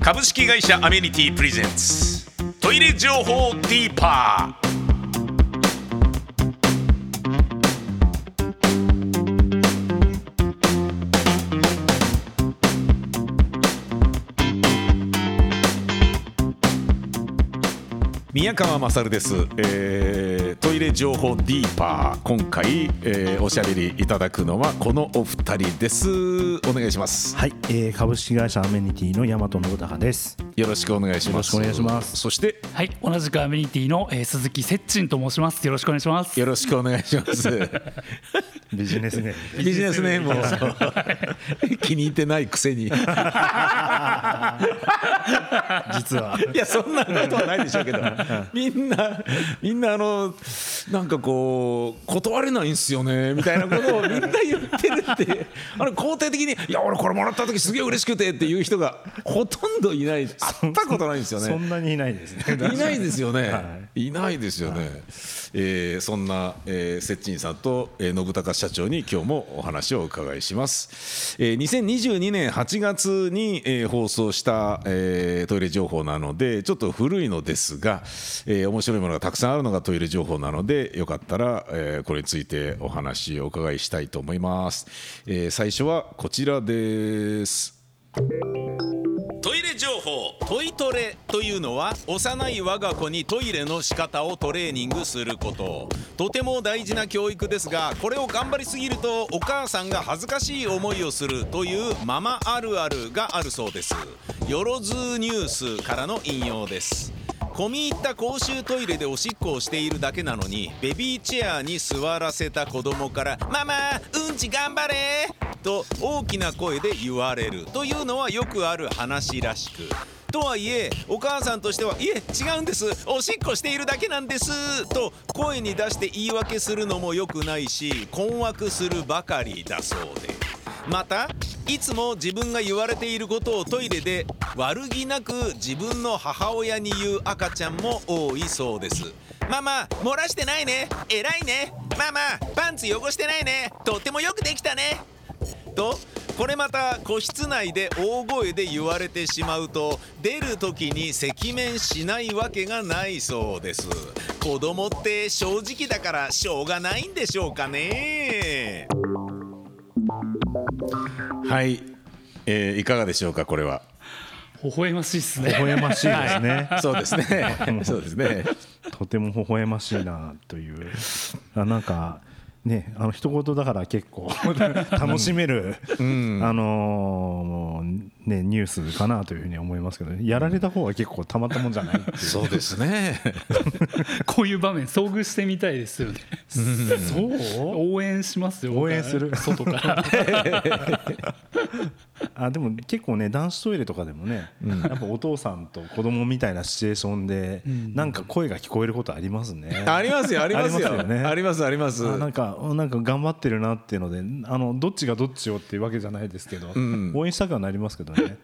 株式会社アメニティプレゼンツ。トイレ情報ディーパー。宮川勝です、えートイレ情報ディーパー。今回、えーおしゃべりいただくのはこのお二人です。お願いします。はい、えー、株式会社アメニティの大和信孝です。よろしくお願いします。よろしくお願いします。そして？はい、同じくアメニティの、えー鈴木接近と申します。よろしくお願いします。よろしくお願いします。ビジネスネームでビジネスネームを気に入ってないくせに。い 実は。やそんなことはないでしょうけど。みんなみんなあのなんかこう断れないんすよね みたいなことをみんな言ってるってあれ肯定的に「いや俺これもらった時すげえ嬉しくて」っていう人がほとんどいない。会ったことないんですよね。そんなにいないですね。いないですよね、、はいないですよね、えーそんな、えー、セッチンさんと、えー、信孝社長に今日もお話をお伺いします、えー2022年8月に、えー放送した、えートイレ情報なのでちょっと古いのですが、えー面白いものがたくさんあるのがトイレ情報なのでよかったら、えーこれについてお話をお伺いしたいと思います、えー最初はこちらですトイトレというのは幼い我が子にトイレの仕方をトレーニングすること。とても大事な教育ですがこれを頑張りすぎるとお母さんが恥ずかしい思いをするというママあるあるがあるそうです。よろずニュースからの引用です。込み入った公衆トイレでおしっこをしているだけなのにベビーチェアに座らせた子供から「ママうんち頑張れ!」と大きな声で言われるというのはよくある話らしく。とはいえお母さんとしては「いえ違うんです。おしっこしているだけなんです」と声に出して言い訳するのも良くないし困惑するばかりだそうで。またいつも自分が言われていることをトイレで悪気なく自分の母親に言う赤ちゃんも多いそうです。ママ漏らしてないね。偉いね。ママパンツ汚してないね。とってもよくできたね。とこれまた個室内で大声で言われてしまうと出る時に赤面しないわけがないそうです子供って正直だからしょうがないんでしょうかねはい、えーいかがでしょうかこれは微笑ましいですね。微笑ましいですね。そうですね そうですねとても微笑ましいなという。あなんか。ね、あの一言だから結構 楽しめる、あのーね、ニュースかなというふうに思いますけど、やられた方は結構たまったもんじゃないそうですね。こういう場面遭遇してみたいですよね。そう？応援しますよ。応援する。外から。あでも結構ね男子トイレとかでもね、やっぱお父さんと子供みたいなシチュエーションで、なんか声が聞こえることありますね。ありますよ ありますよ。ありますよね。ありますあります。あなんかなんか頑張ってるなっていうのであのどっちがどっちをっていうわけじゃないですけど、応援したくはなりますけどね、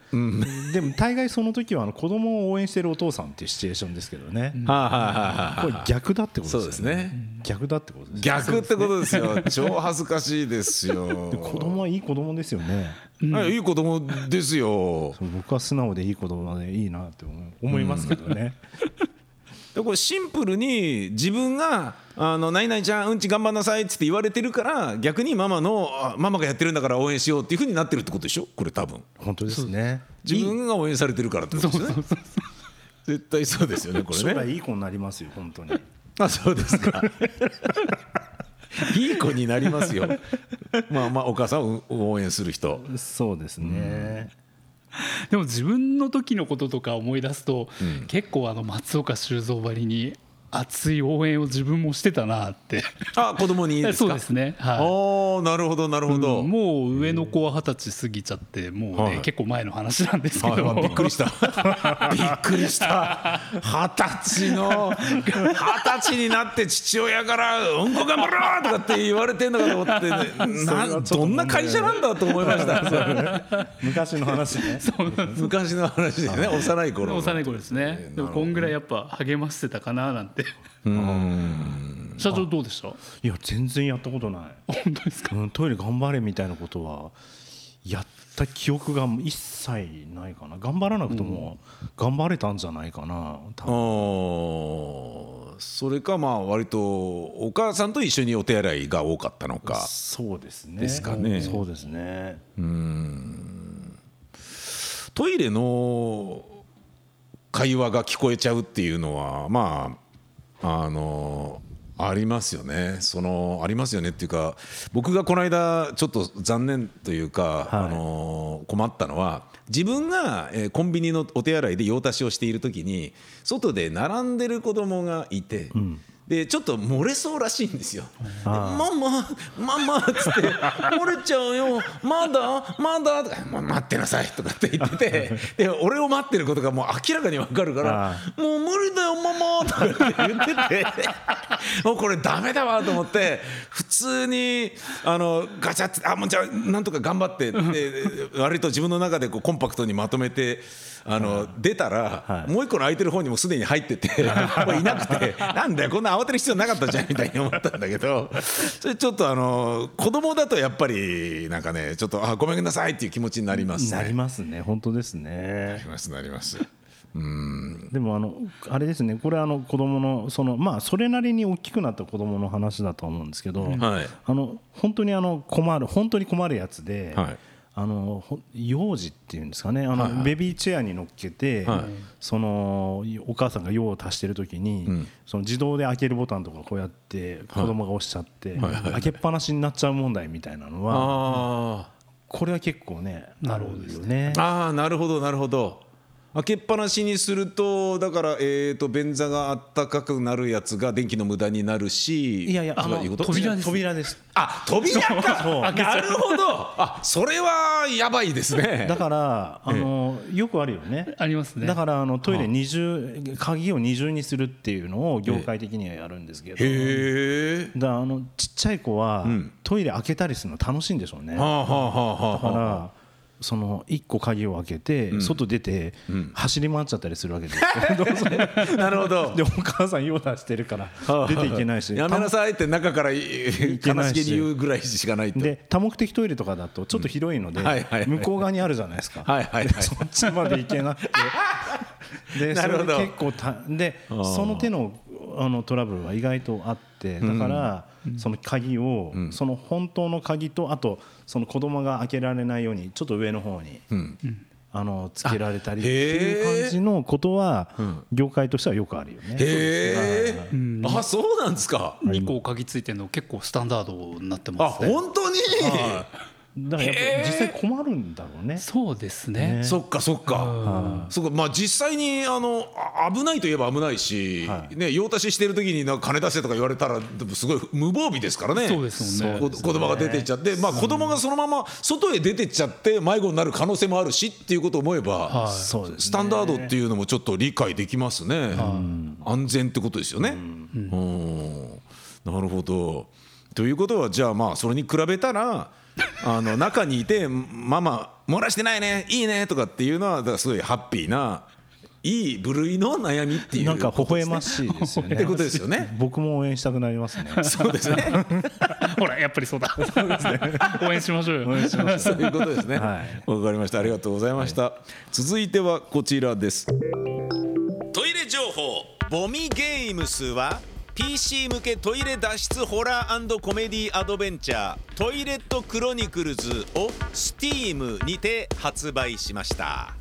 でも大概その時はあの子供を応援してるお父さんっていうシチュエーションですけどね、はあ、はあはあはこれ逆だってことですよね。逆だってことですあ、逆ってことですよ。超恥ずかしいですよ。子供はいい子供ですよねはいいい子供ですよ。僕は素直でいい子供でいいなって思いますけどね、でこれシンプルに自分が「あの何々ちゃんうんち頑張んなさい」っつって言われてるから逆にママのあママがやってるんだから応援しようっていうふうになってるってことでしょ？これ多分。本当ですね。自分が応援されてるからってことですよね絶対そうですよねこれ将ね来いい子になりますよ本当に。あそうですかいい子になりますよ。まあまあお母さんを応援する人。そうですね、でも自分の時のこととか思い出すと、結構あの松岡修造ばりに熱い応援を自分もしてたなって。あ子供にですか？そうですね。はい。おーなるほどなるほど、うんもう上の子は二十歳過ぎちゃってもうね、はい結構前の話なんですけど、はい、びっくりした。びっくりした。二十歳の、二十歳になって父親から、うんこ頑張ろうとかって言われてんのかと思って、ね、なんどんな会社なんだと思いました？昔の話ね昔の話でね、幼い頃の。幼い頃ですね。でもこんぐらいやっぱ励ましてたかななんて。社長どうでした？いや全然やったことない。本当ですか？うん、トイレ頑張れみたいなことはやった記憶が一切ないかな。頑張らなくとも頑張れたんじゃないかな多分。あーそれかまあ割とお母さんと一緒にお手洗いが多かったのか。そうですね。ですかね。そうですね。トイレの会話が聞こえちゃうっていうのはまああのありますよねそのありますよねっていうか僕がこの間ちょっと残念というか、あの困ったのは自分が、えーコンビニのお手洗いで用足しをしている時に外で並んでる子供がいて。でちょっと漏れそうらしいんですよ。でママママっつって漏れちゃうよ。まだ？まだ？とか待ってなさいとかって言っててで俺を待ってることがもう明らかに分かるからあもう無理だよママとかって言ってて。もうこれダメだわと思って普通にあのガチャってあもうじゃあなんとか頑張ってで割と自分の中でこうコンパクトにまとめてあの出たらもう一個の空いてる方にもすでに入ってて もういなくてなんだよこんな慌てる必要なかったじゃんみたいに思ったんだけど それちょっとあの子供だとやっぱりなんかねちょっとあごめんなさいっていう気持ちになりますね。なりますね。本当ですなねりますなります。でもあのあれですね。これあの子供のそのまあそれなりに大きくなった子供の話だと思うんですけど、はい。あの本当にあの困る本当に困るやつで、はいあのほ幼児っていうんですかね。あの、はいはい。ベビーチェアに乗っけて、はい。そのお母さんが用を足してる時に、ん。その自動で開けるボタンとかこうやって子供が押しちゃって、はいはい開けっぱなしになっちゃう問題みたいなのはあこれは結構ねあるよね。ああーなるほどなるほど。開けっぱなしにするとだからえーと便座があったかくなるやつが電気の無駄になるしいやいやとかいうこと？扉です。扉です。あ扉か。なるほど。あそれはやばいですね。だからあのよくあるよね。ありますね。だからあのトイレ二重鍵を二重にするっていうのを業界的にはやるんですけど。へえ。だからあのちっちゃい子はん。トイレ開けたりするの楽しいんでしょうね。だはあはあはあはあはあ。からその一個鍵を開けて外出て走り回っちゃったりするわけです。よなるほど。でお母さん用出してるから出ていけないし。やめなさいって中から悲しげに言うぐらいしかないとで多目的トイレとかだとちょっと広いので向こう側にあるじゃないですか。そっちまで行けなくて。で結構たでその手のあのトラブルは意外とあってだからその鍵をその本当の鍵とあとその子供が開けられないようにちょっと上の方にあのつけられたりっていう感じのことは業界としてはよくあるよね。へえあそうなんですか。2個鍵ついてるの結構スタンダードになってあますね。本当に？だからやっぱ実際困るんだろうね。そうですね。そっかそっか、そっか。まあ実際にあのあ危ないといえば危ないし、はい。ね用足ししてる時になんか金出せとか言われたらでもすごい無防備ですからね。そうですもんね。こ子供が出てっちゃって、まあ子供がそのまま外へ出てっちゃって迷子になる可能性もあるしっていうことを思えば、はい。そうですね。スタンダードっていうのもちょっと理解できますね、安全ってことですよね。うん。なるほど。ということはじゃあまあそれに比べたらあの中にいて「ママ漏らしてないねいいね」とかっていうのはだからすごいハッピーないい部類の悩みっていうなんか微笑ましいですよね。ってことですよね。僕も応援したくなりますね。そうですね。ほらやっぱりそうだ応援しましょうよそういうことですね。わ、はいかりました。ありがとうございました。続いてはこちらです。トイレ情報。ボミゲームスは PC 向けトイレ脱出ホラーコメディアドベンチャートイレットクロニクルズを Steam にて発売しました。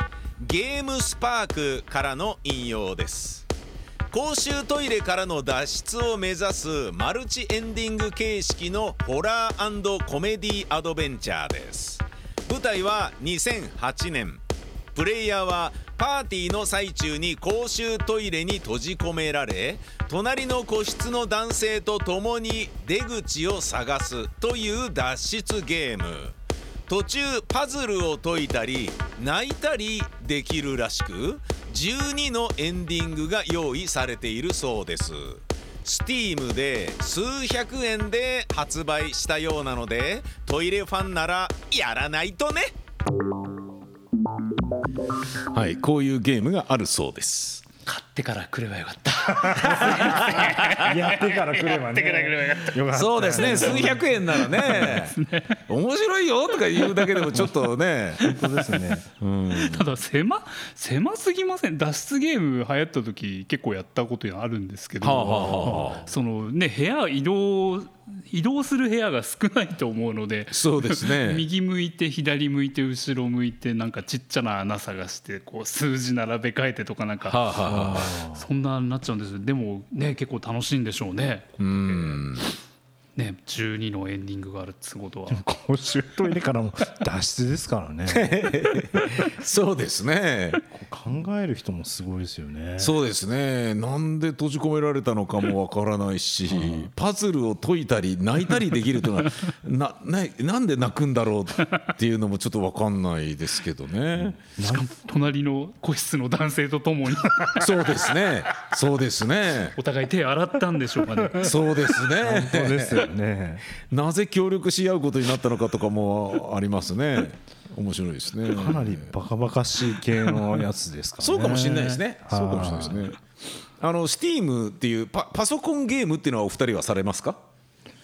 ゲームスパークからの引用です。公衆トイレからの脱出を目指すマルチエンディング形式のホラーコメディアドベンチャーです舞台は2008年プレイヤーはパーティーの最中に公衆トイレに閉じ込められ隣の個室の男性と共に出口を探すという脱出ゲーム。途中パズルを解いたり泣いたりできるらしく12のエンディングが用意されているそうです。Steam で数百円で発売したようなのでトイレファンならやらないとね。はいこういうゲームがあるそうです。買ってから来ればよかった。やってから来ればね。よかった。そうですね。数百円ならね。面白いよとか言うだけでもちょっとね。本当ですね。ただ狭狭すぎません？脱出ゲーム流行った時結構やったことあるんですけど、はあはあはあ。そのね部屋移動移動する部屋が少ないと思うので。そうですね。右向いて左向いて後ろ向いてなんかちっちゃな穴探してこう数字並べ替えてとかなんか、はあはあはあそんなになっちゃうんですでもね結構楽しいんでしょうね。うんね。12のエンディングがあるっつうことは。公衆トイレからも脱出ですからね。そうですね。考える人もすごいですよね。そうですね。なんで閉じ込められたのかもわからないしパズルを解いたり泣いたりできるというのは なななんで泣くんだろうっていうのもちょっとわかんないですけどね。しかも隣の個室の男性とともに。そうですね。そうですね。お互い手洗ったんでしょうかね。そうですね。そうですよね。なぜ協力し合うことになったのかとかもありますね。面白いですね。かなりバカバカしい系のやつですからね。そうかもしれないですね。はい。そうかもしれないですね。あの Steam っていうパパソコンゲームっていうのはお二人はされますか？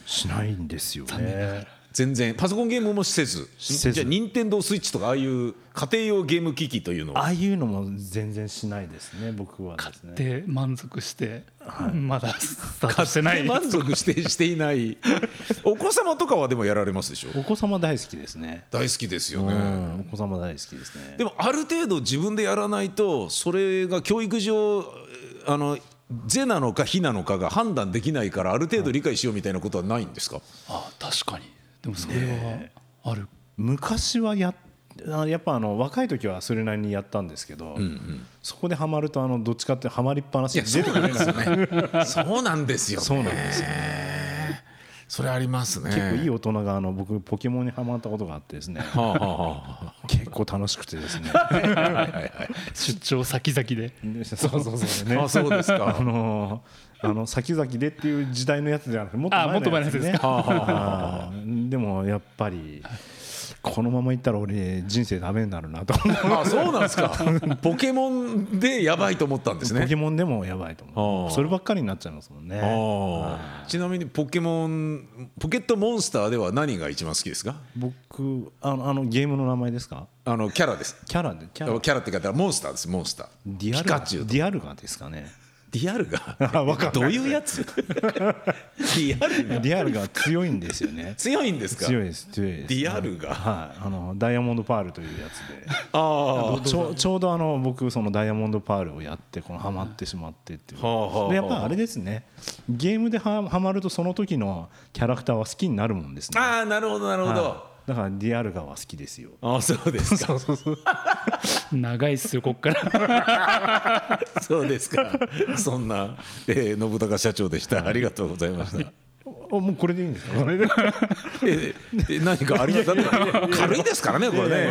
しないんですよね全然パソコンゲームもせず。せずじゃあ任天堂スイッチとかああいう家庭用ゲーム機器というのはああいうのも全然しないですね僕はですねで満足して、まだスタートしてない満足して していない。お子様とかはでもやられますでしょ？お子様大好きですね大好きですようね。んお子様大好きですねでもある程度自分でやらないとそれが教育上あの是なのか非なのかが判断できないからある程度理解しようみたいなことはないんですか？あ確かにでもそれはある、昔はやあやっぱあの若い時はそれなりにやったんですけど、そこでハマるとあのどっちかってハマりっぱなしで出てくれない ね。そうなんですよ、ね。そうなんですよそれありますね。結構いい大人があの僕ポケモンにハマったことがあってですね構楽しくてですね。出張先々で。でそうそうそうね。あそうですか。あのあの先々でっていう時代のやつじゃなくてもっとあもっと前前のやつですか。あーでもやっぱりこのままいったら俺人生ダメになるなとあそうなんですか。ポケモンでやばいと思ったんですね。ポケモンでもやばいと思うそればっかりになっちゃいますもんねちなみにポケモンポケットモンスターでは何が一番好きですか？僕あのあのゲームの名前ですか？あのキャラです。キャラでキャラキャラって方はモンスターです。モンスター。ディアルガディアルガですかねディアルガ。あわかんない。どういうやつ？ディアルガ。ディアルガ強いんですよね。強いんですか？強いです強いです。ディアルガはい。あのダイヤモンドパールというやつで。あちょちょうどあの僕そのダイヤモンドパールをやってこのハマってしまってっていう。はやっぱあれですね。ゲームではハマるとその時のキャラクターは好きになるもんですね。ああなるほどなるほど。はいだからディアルガは好きですよああそうですか。長いっすよこっから そうですか。そんな、えー、信孝社長でした。ありがとうございました。あもうこれでいいんですか？これで。ええ何かありがとう。軽いですからね、これね。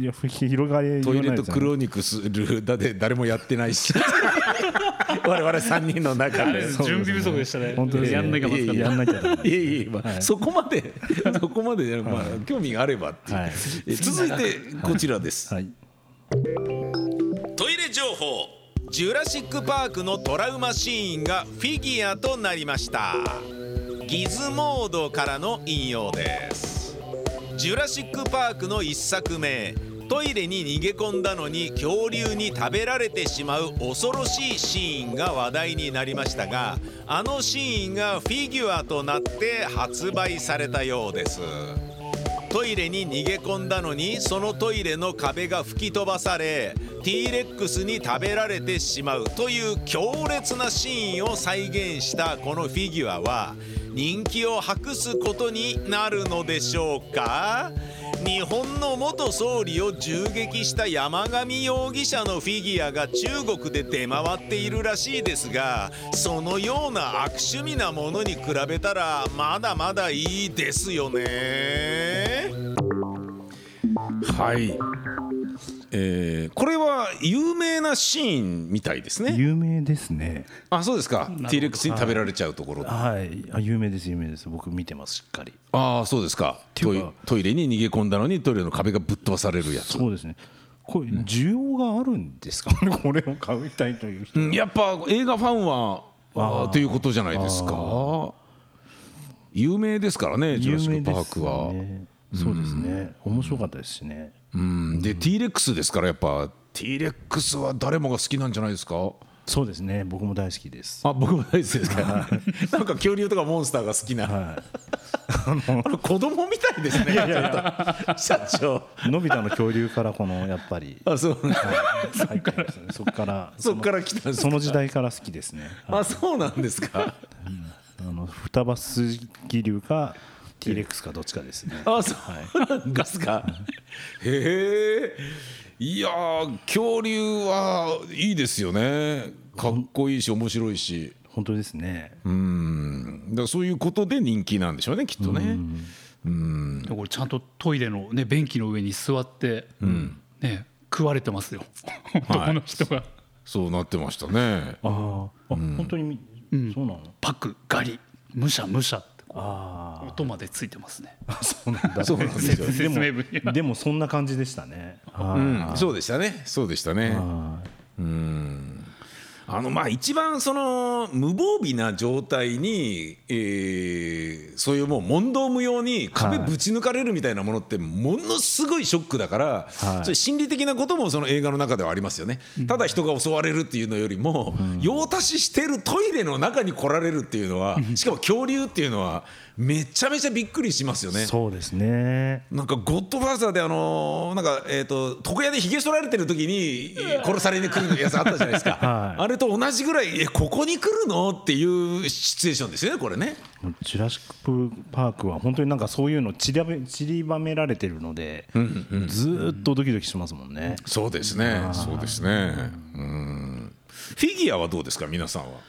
いや広がりトイレとククロニクスルだって誰もやってないし。我々三人の中で。準備不足でしたね。本当ですね。やんなきゃまやんなきゃいえいえ、まあそこまで、そこまで、まあ、興味があればっていう、はい。え続いてこちらです、はい。トイレ情報。ジュラシック・パークのトラウマシーンがフィギュアとなりましたギズモードからの引用です。ジュラシック・パークの一作目トイレに逃げ込んだのに恐竜に食べられてしまう恐ろしいシーンが話題になりましたがあのシーンがフィギュアとなって発売されたようです。トイレに逃げ込んだのにそのトイレの壁が吹き飛ばされ T レックスに食べられてしまうという強烈なシーンを再現したこのフィギュアは人気を博すことになるのでしょうか？日本の元総理を銃撃した山上容疑者のフィギュアが中国で出回っているらしいですがそのような悪趣味なものに比べたらまだまだいいですよね。はい、えーこれは有名なシーンみたいですね。有名ですね。あそうですか。ど。T レックスに食べられちゃうところ。はい。あ有名です有名です。僕見てますしっかり。ああそうですか。トイトイレに逃げ込んだのにトイレの壁がぶっ飛ばされるやつ。そうですね。これ需要があるんですか？ね これを買いたいという人。うんやっぱ映画ファンはということじゃないですか。有名ですからねジュラシック・パークは、ね。そうですね。面白かったですしね。うんで T レックスですからやっぱ T レックスは誰もが好きなんじゃないですか？そうですね。僕も大好きです。あ僕も大好きですか？なんか恐竜とかモンスターが好きな、は あれ子供みたいですねちょっと。社長。いのび太の恐竜からこのやっぱり。あそう。入ってますね。そこからそっから来たその時代から好きですね。あそうなんですか？あの双葉筋流か T レックスかどっちかですね。あそう。なんですか？へえ。いやー恐竜はいいですよね。かっこいいし面白いし。本当ですね。うん。だからそういうことで人気なんでしょうねきっとね。でこれちゃんとトイレのね便器の上に座って、ね食われてますよ。男の人が、そうなってましたね。あー。あ本当にみそうなの？パクガリ。むしゃむしゃ音までついてますね。あそうなんだ。そうなんですよ。説明文には。でもそんな感じでしたね。あうー。んそうでしたね。そうでしたね。ああのまあ一番その無防備な状態に、えーそういうもう問答無用に壁ぶち抜かれるみたいなものってものすごいショックだから、はい。それ心理的なこともその映画の中ではありますよね、ただ人が襲われるっていうのよりも、用足ししてるトイレの中に来られるっていうのはしかも恐竜っていうのはめちゃめちゃびっくりしますよね。そうですね。なんかゴッドファーザーであのーなんかえっ、と床屋でひげ剃られてる時にえー殺されに来るやつあったじゃないですか、はい。あれと同じぐらいえここに来るの？っていうシチュエーションですよねこれね。ジュラシック・パークは本当になんかそういうの散りばめ散りばめられてるので、ずーっとドキドキしますもんね。そうですね。そうですね。うん。フィギュアはどうですか皆さんは？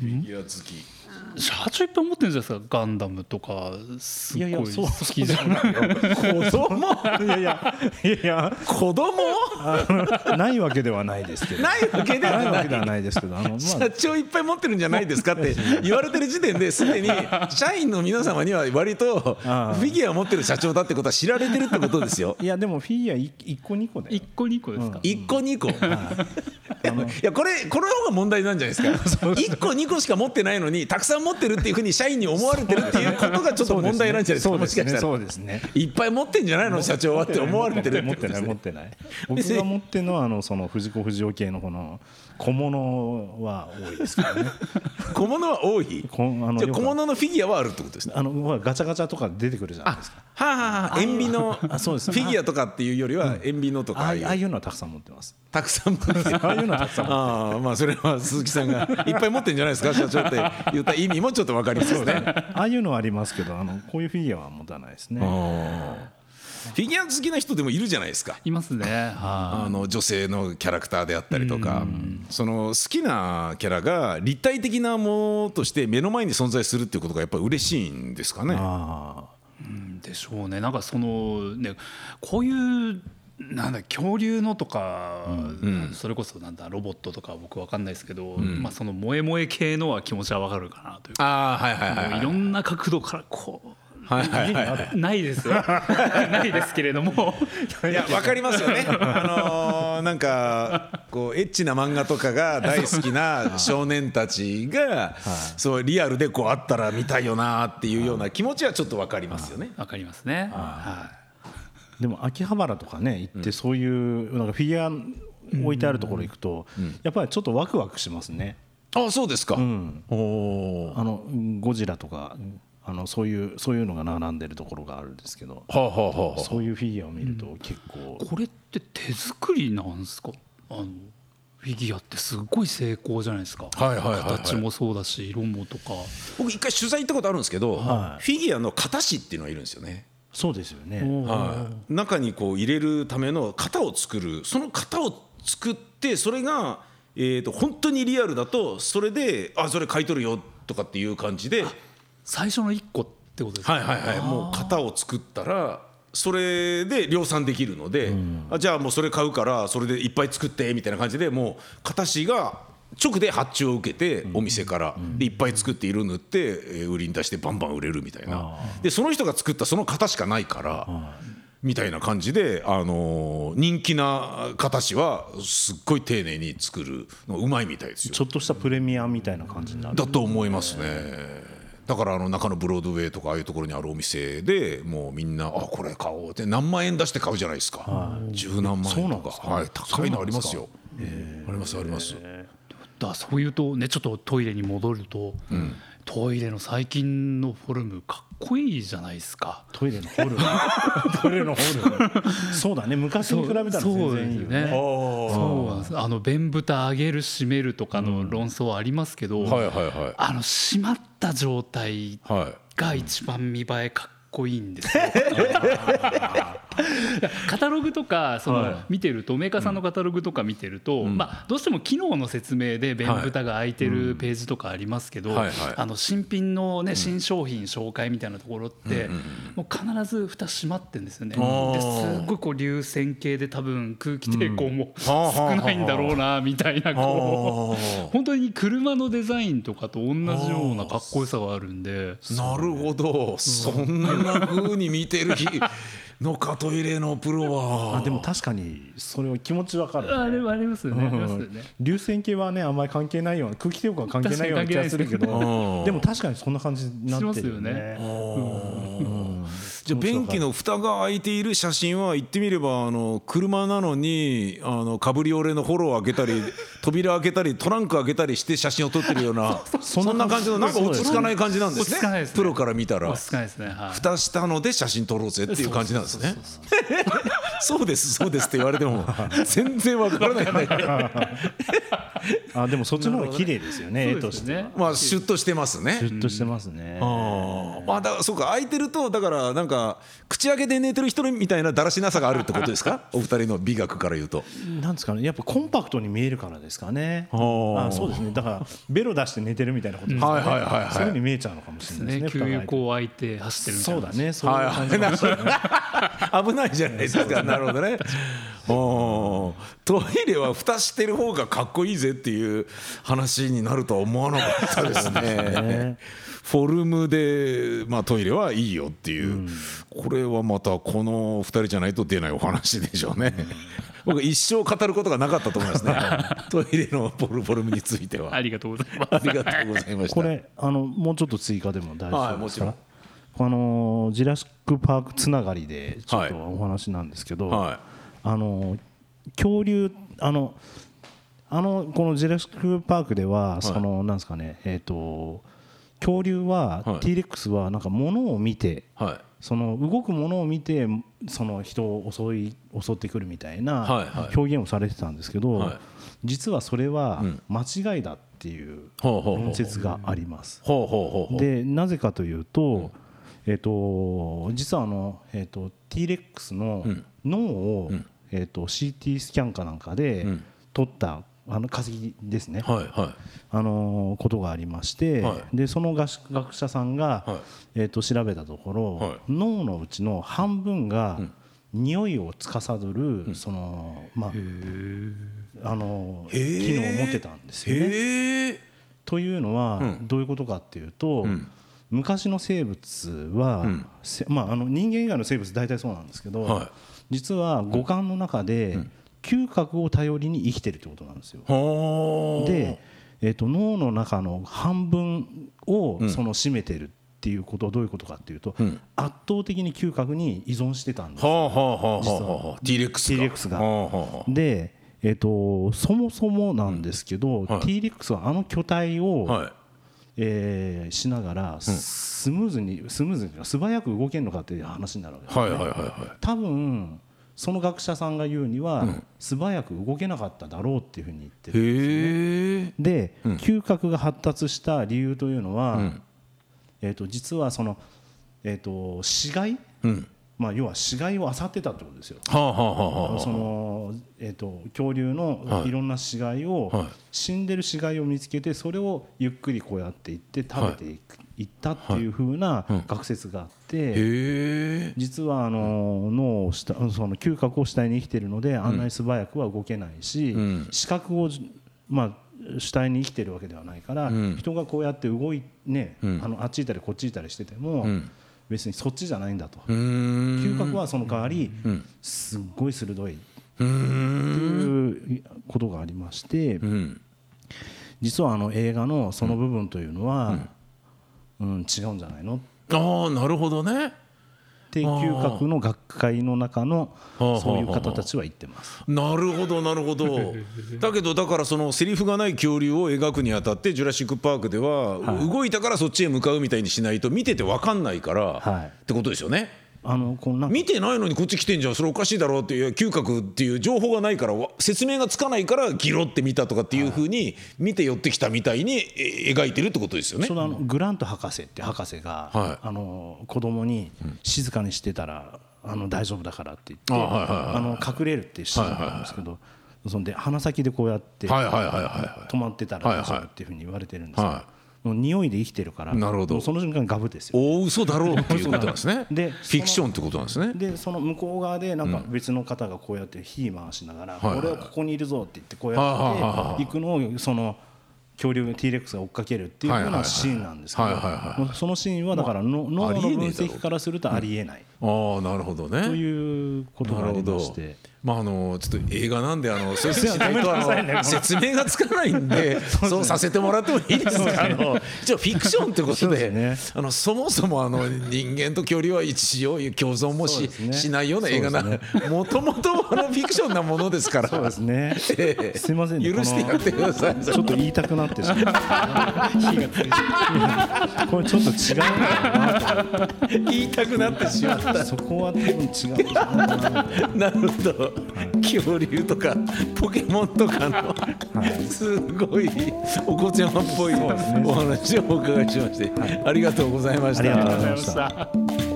フィギュア好き社長いっぱい持ってるんじゃないですかガンダムとかすっごい好きじゃん子供？いやいやいやいや子供？ないわけではないですけど。ないわけではないないわけではないですけど、あのま社長いっぱい持ってるんじゃないですかって言われてる時点で すでに社員の皆様には割とフあ。あィギュア持ってる社長だってことは知られてるってことですよ。あいやでもフィギュアい一個二個で。1個2個ですか、1個2個。いやこれこの方が問題なんじゃないですか。1個2個しか持ってないのにたくさん持ってるっていうふうに社員に思われてるっていうことがちょっと問題なんじゃないですかそうですね。もしかしたらそうですね。いっぱい持ってんじゃないの社長はって思われてる持ってない？持ってない。僕が持ってるのはあのその藤子不二雄系のこの小物は多いですけどね。小物は多い？こあのじゃ小物のフィギュアはあるってことですね？あのガチャガチャとか出てくるじゃないですか。はあ、はあはあ、塩ビのフあそうですィギュアとかっていうよりは塩ビのとかああいうのはたくさん持ってます。たくさん持ってる ああいうのはたくさん持ってああまあそれは鈴木さんがいっぱい持ってんじゃないですか社長って言った意味もちょっと分かりますね。ます。ああいうのはありますけど、あのこういうフィギュアは持たないですね。フィギュア好きな人でもいるじゃないですか。いますね。はあの女性のキャラクターであったりとか。その好きなキャラが立体的なものとして目の前に存在するっていうことがやっぱり嬉しいんですかね。あいでしょうね。なんかそのねこういうなんだ恐竜のとか、それこそなんだロボットとか僕わかんないですけど、まあその萌え萌え系のは気持ちはわかるかなというか、ああはいはいはいはい。いろんな角度からこうないですよ ないですけれどもいやわかりますよね。あのーなんかこうエッチな漫画とかが大好きな少年たちがそうリアルでこうあったら見たいよなっていうような気持ちはちょっぱりわかりますよね。わかりますねはあ。でも秋葉原とかね行ってそういうなんかフィギュア置いてあるところ行くと、やっぱりちょっとワクワクしますね。あそうですか。んおお。あのゴジラとかあのそういうそういうのが並んでるところがあるんですけど、はあはあ。そういうフィギュアを見ると結構、いこれって手作りなんですか？あのフィギュアってすごい成功じゃないですか、はいはいはいはい。形もそうだし色もとか。僕一回取材行ったことあるんですけど、はい。フィギュアの型師っていうのがいるんですよね。そうですよね。はい、中にこう入れるための型を作る。その型を作ってそれが、えー、と本当にリアルだとそれであそれ買い取るよとかっていう感じで最初の一個ってことですか、はいはいはい。もう型を作ったらそれで量産できるので、あじゃあもうそれ買うからそれでいっぱい作ってみたいな感じでもう型師が直で発注を受けてお店から。でいっぱい作って色塗ってえー売りに出してバンバン売れるみたいな。でその人が作ったその型しかないからみたいな感じで、あのー人気な形はすっごい丁寧に作るのうまいみたいですよ。ちょっとしたプレミアみたいな感じになる。だと思いますね。だからあの中のブロードウェイとかああいうところにあるお店でもうみんなあこれ買おうって何万円出して買うじゃないですか、十何万円とか、はい、高いのありますよ。ありますあります、だそういうとねちょっとトイレに戻ると、トイレの最近のフォルムかっこいいじゃないですか。トイレのホル トイレのホルそうだね昔に比べたら全そうで然いいよね。ね。そうあの便蓋上げる閉めるとかの論争はありますけど、はいはいはい。あの閉まった状態はい。が一番見栄えかっこいいんですよ。カタログとかその見てるとメーカーさんのカタログとか見てると、まあ、どうしても機能の説明で便蓋が開いてるページとかありますけど、あの新品の、ね、新商品紹介みたいなところって、もう必ず蓋閉まってるんですよね。ですっごいこう流線形で多分空気抵抗も少ないんだろうなみたいなこう。本当に車のデザインとかと同じようなかっこよさがあるんで。なるほど。そんな風に見てる日 のかトイレのプロは。あでも確かにそれは気持ちわかる、ね、あれはありますよね。ありますよね。流線形はねあんまり関係ないような空気抵抗は関係ないような気がするけど。でも確かにそんな感じになってるよね。しますよねじゃあ便器の蓋が開いている写真は言ってみればあの車なのにあのカブリオレのフォローを開けたり扉開けたりトランク開けたりして写真を撮ってるようなそんな感じのなんか落ち着かない感じなんですね。ね。プロから見たら。蓋したので写真撮ろうぜっていう感じなんですね そうですそうですって言われても 全然わからない。ね あでもそっちの方が綺麗ですよね絵そうとして。まあシュッとしてますね。シュッとしてますね、ああまあだからそうか開いてるとだからなんか口開けて寝てる人みたいなだらしなさがあるってことですか？お二人の美学から言うと。なんですかねやっぱコンパクトに見えるからですかね。あそうですね。だからベロ出して寝てるみたいなことですかね、はいはいはいはい。そういうふうに見えちゃうのかもしれないねですね。給油蓋が口開いて走ってるみたいな。そうだねそういう感じかもしれない。危ないじゃないですかなるほどね。トイレは蓋してる方がかっこいいぜっていう話になるとは思わなかったですね。フォルムで、まあ、トイレはいいよっていう、これはまたこの2人じゃないと出ないお話でしょうね、僕一生語ることがなかったと思いますね。トイレのフォルフォルムについては。ありがとうございます。ありがとうございました。これあのもうちょっと追加でも大丈夫ですか、はいもあのジュラシック・パークつながりでちょっとはいお話なんですけど、はあの恐竜あのあのこのジュラシック・パークでは、そのなんですかねえっ、と恐竜は、はい。T レックスはなんか物を見ていはい。その動くものを見てその人を襲い襲ってくるみたいなはいはい。表現をされてたんですけど、はい。実はそれはん。間違いだっていう論説があります。でなぜかというと,、えっと実はあの、えっと T レックスのん。脳を、ん。えっと CT スキャンかなんかでん。撮ったあの化石ですね、はいはい。あのことがありまして、はい。でその学学者さんが、はい。えー、と調べたところ、はい。脳のうちの半分が、匂いを司る、そのまああの機能を持ってたんですよね。というのは、うん。どういうことかっていうと、ん昔の生物は、ん。せまあ、あの人間以外の生物大体そうなんですけど、はい。実は五感の中で、嗅覚を頼りに生きてるってことなんですよ。はあ。で、えー、と脳の中の半分をその占めてるっていうことはどういうことかっていうと、ん。圧倒的に嗅覚に依存してたんですはよ。あはあはあ実は。はあ。T レックス T レックスがで、えー、とそもそもなんですけど、はい。T レックスはあの巨体を、あはいえーしながらスムーズにスムーズに素早く動けるのかっていう話になるわけです、ね。はいはいはいはい。多分その学者さんが言うには、素早く動けなかっただろうっていうふうに言ってるへえで、嗅覚が発達した理由というのは、ん。えー、と実はその、えー、と死骸、うんまあ、要は死骸を漁ってたってことですよ。はあはあはあはあそのえー、と恐竜のはい。いろんな死骸を、はい。死んでる死骸を見つけてそれをゆっくりこうやっていって食べていく、い、ったっていうふうな学説があって、へえ。実はあの脳をしたその嗅覚を主体に生きているのであん。なに素早くは動けないし、ん。視覚をまあ主体に生きてるわけではないから、ん。人がこうやって動いね、ん。あのあっち行ったりこっち行ったりしてても、ん別にそっちじゃないんだと。嗅覚はその代わりん。すっごい鋭い。ってうーん。いうことがありましてうん。実はあの映画のその部分というのは、うん。違うんじゃないの？ああなるほどねって嗅覚の学会の中のはあそういう方たちは言ってます。なるほどなるほど。だけどだからそのセリフがない恐竜を描くにあたって「ジュラシック・パーク」では動いたからそっちへ向かうみたいにしないと見てて分かんないから、はい。ってことですよねあのこう見てないのにこっち来てんじゃん。それおかしいだろうっていう嗅覚っていう情報がないからわ説明がつかないからギロって見たとかっていうふうに見て寄ってきたみたいにえ描いてるってことですよね。そ。のあのグラント博士って博士が、はい。あの子供に静かにしてたらあの大丈夫だからって言ってあはいはいはいあの隠れるっていうシーンんですけど、そんで鼻先でこうやってはいはいはいはいは止まってたら大丈夫っていうふうに言われてるんですけど、はもう匂いで生きてるからなるほどその瞬間ガブですい。よ。大嘘だろうっていうことですね。でフィクションってことなんですね。でその向こう側でなんか別の方がこうやって火回しながら「はいはい俺はここにいるぞ」って言ってこうやってはい行くのをその恐竜 T レックスが追っかけるっていうようないシーンなんですけどそのシーンはだからの脳の分析からするとありえないああなるほとね。ということがありまして。まああのちょっと映画なんであの そうしないとあの説明がつかないんで そうさせてもらってもいいですか？あの 一応フィクションとそうでですあのそもそもあの人間と恐竜は一応共存もししないような映画なもともとあのフィクションなものですから。そうですね。ええすいませんね。許してやってください。ちょっと言いたくなってしまった。これちょっと違うなと。言いたくなってしまった。そこは多分違う。なるほど恐竜とかポケモンとかのすごいお子ちゃまっぽいお話をお伺いしましてありがとうございました。ありがとうございました。